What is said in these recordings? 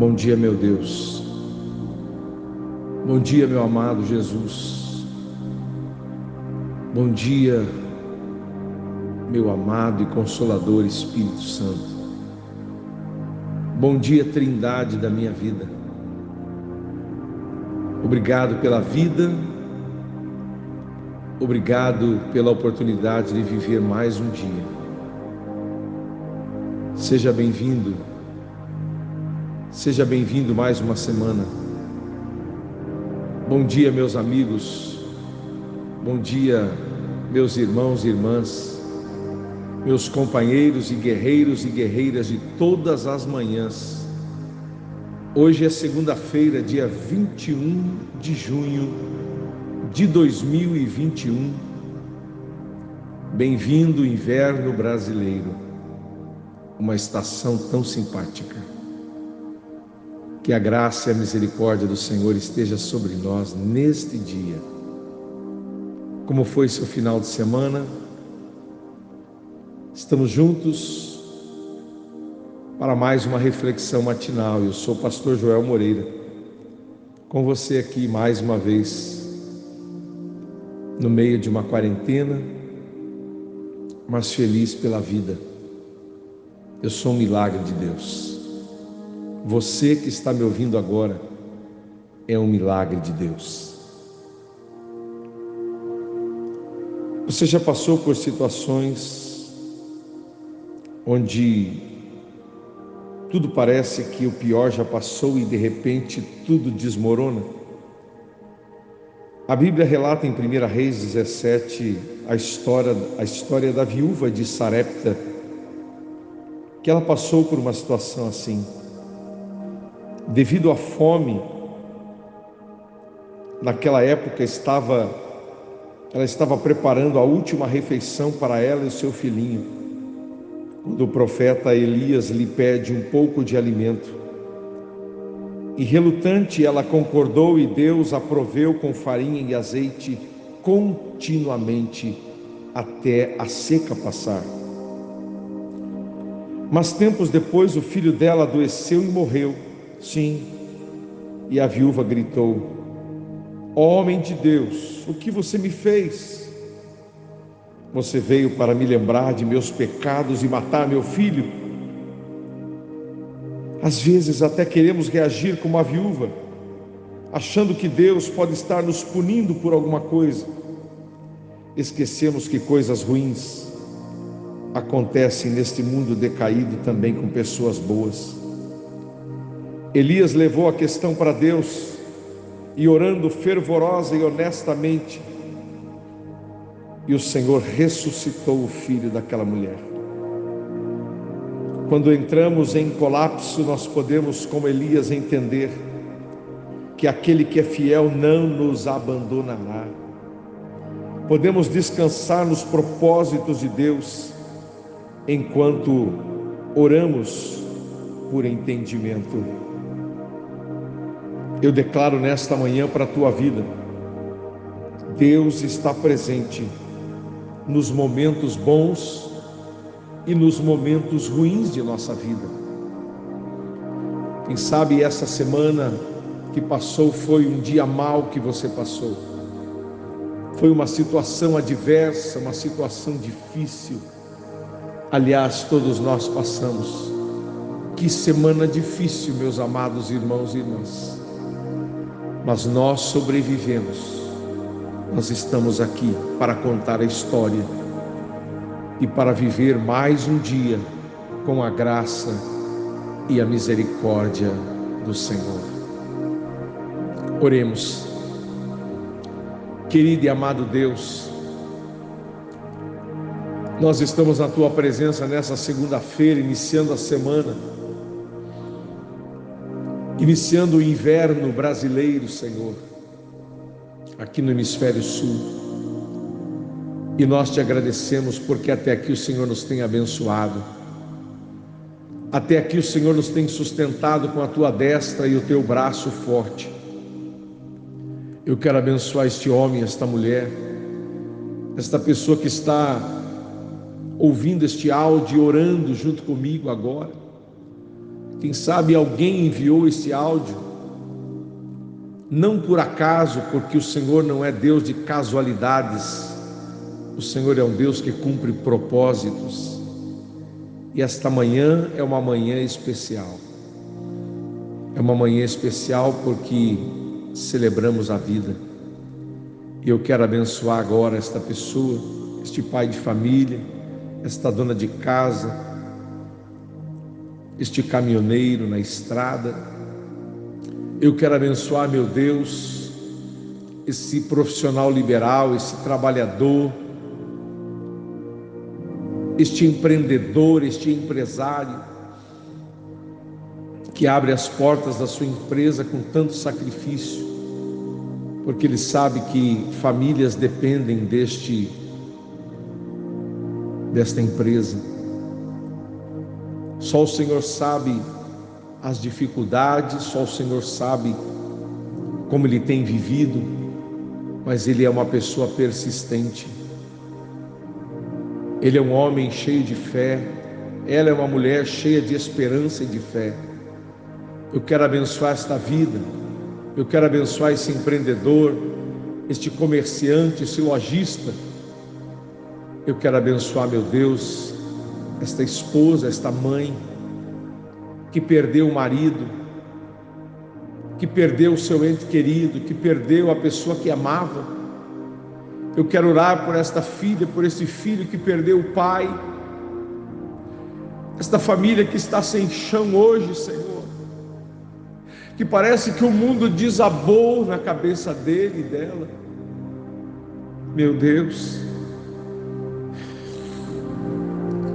Bom dia, meu Deus. Bom dia, meu amado Jesus. Bom dia, meu amado e consolador Espírito Santo. Bom dia, Trindade da minha vida. Obrigado pela vida, obrigado pela oportunidade de viver mais um dia. Seja bem-vindo, seja bem-vindo mais uma semana. Bom dia, meus amigos, bom dia, meus irmãos e irmãs meus companheiros e guerreiros e guerreiras de todas as manhãs. Hoje é segunda-feira, dia 21 de junho de 2021. Bem-vindo, inverno brasileiro, uma estação tão simpática. Que a graça e a misericórdia do Senhor esteja sobre nós neste dia. Como foi seu final de semana? Estamos juntos para mais uma reflexão matinal. Eu sou o pastor Joel Moreira, com você aqui mais uma vez, no meio de uma quarentena, mas feliz pela vida. Eu sou um milagre de Deus. Você que está me ouvindo agora é um milagre de Deus. Você já passou por situações onde tudo parece que o pior já passou e de repente tudo desmorona. A Bíblia relata em 1 Reis 17 a história, a história da viúva de Sarepta, que ela passou por uma situação assim. Devido à fome, naquela época estava ela estava preparando a última refeição para ela e o seu filhinho quando o profeta Elias lhe pede um pouco de alimento. E relutante ela concordou e Deus a proveu com farinha e azeite continuamente até a seca passar. Mas tempos depois o filho dela adoeceu e morreu. Sim. E a viúva gritou: Homem de Deus, o que você me fez? Você veio para me lembrar de meus pecados e matar meu filho. Às vezes até queremos reagir como a viúva, achando que Deus pode estar nos punindo por alguma coisa. Esquecemos que coisas ruins acontecem neste mundo decaído também com pessoas boas. Elias levou a questão para Deus e orando fervorosa e honestamente, e o Senhor ressuscitou o filho daquela mulher. Quando entramos em colapso, nós podemos, como Elias, entender que aquele que é fiel não nos abandonará. Podemos descansar nos propósitos de Deus enquanto oramos por entendimento. Eu declaro nesta manhã para a tua vida: Deus está presente nos momentos bons e nos momentos ruins de nossa vida. Quem sabe essa semana que passou foi um dia mal que você passou. Foi uma situação adversa, uma situação difícil. Aliás, todos nós passamos. Que semana difícil, meus amados irmãos e irmãs. Mas nós sobrevivemos nós estamos aqui para contar a história e para viver mais um dia com a graça e a misericórdia do Senhor. Oremos. Querido e amado Deus, nós estamos na tua presença nessa segunda-feira, iniciando a semana, iniciando o inverno brasileiro, Senhor aqui no hemisfério sul. E nós te agradecemos porque até aqui o Senhor nos tem abençoado. Até aqui o Senhor nos tem sustentado com a tua destra e o teu braço forte. Eu quero abençoar este homem, esta mulher, esta pessoa que está ouvindo este áudio, orando junto comigo agora, Quem sabe alguém enviou esse áudio, não por acaso, porque o Senhor não é Deus de casualidades, o Senhor é um Deus que cumpre propósitos. E esta manhã é uma manhã especial. É uma manhã especial porque celebramos a vida. E eu quero abençoar agora esta pessoa, este pai de família, esta dona de casa, este caminhoneiro na estrada. Eu quero abençoar, meu Deus, esse profissional liberal, esse trabalhador, este empreendedor, este empresário, que abre as portas da sua empresa com tanto sacrifício, porque ele sabe que famílias dependem deste desta empresa. Só o Senhor sabe as dificuldades, só o Senhor sabe como ele tem vivido, mas ele é uma pessoa persistente. Ele é um homem cheio de fé, ela é uma mulher cheia de esperança e de fé. Eu quero abençoar esta vida, eu quero abençoar esse empreendedor, este comerciante, esse lojista. Eu quero abençoar, meu Deus, esta esposa, esta mãe que perdeu o marido, que perdeu o seu ente querido, que perdeu a pessoa que amava. Eu quero orar por esta filha, por esse filho que perdeu o pai, esta família que está sem chão hoje, Senhor, que parece que o mundo desabou na cabeça dele e dela. Meu Deus,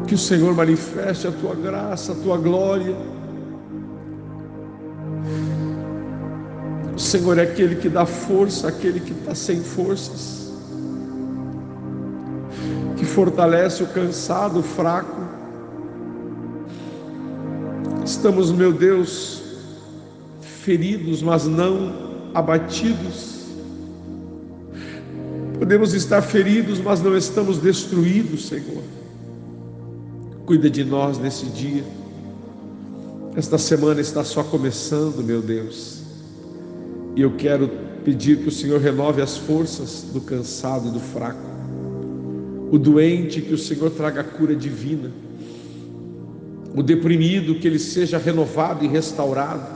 Que o Senhor manifeste a tua graça, a tua glória. O Senhor é aquele que dá força àquele que está sem forças, que fortalece o cansado, o fraco. Estamos, meu Deus, feridos, mas não abatidos. Podemos estar feridos, mas não estamos destruídos, Senhor. Cuida de nós nesse dia. Esta semana está só começando, meu Deus. E eu quero pedir que o Senhor renove as forças do cansado e do fraco. O doente, que o Senhor traga a cura divina. O deprimido, que ele seja renovado e restaurado.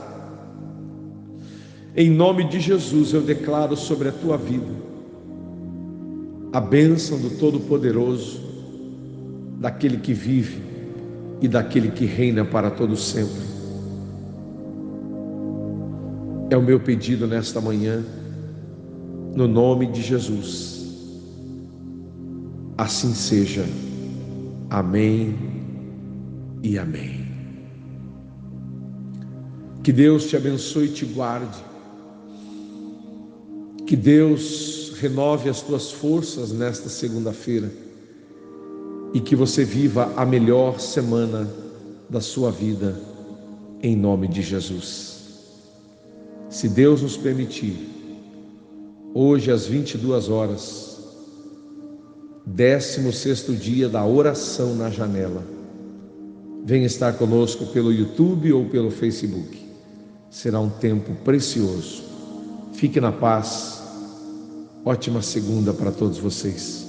Em nome de Jesus, eu declaro sobre a tua vida a bênção do Todo-Poderoso daquele que vive e daquele que reina para todo sempre. É o meu pedido nesta manhã, no nome de Jesus. Assim seja. Amém e amém. Que Deus te abençoe e te guarde. Que Deus renove as tuas forças nesta segunda-feira e que você viva a melhor semana da sua vida, em nome de Jesus. Se Deus nos permitir, hoje às 22 horas, 16 dia da oração na janela, venha estar conosco pelo YouTube ou pelo Facebook. Será um tempo precioso. Fique na paz. Ótima segunda para todos vocês.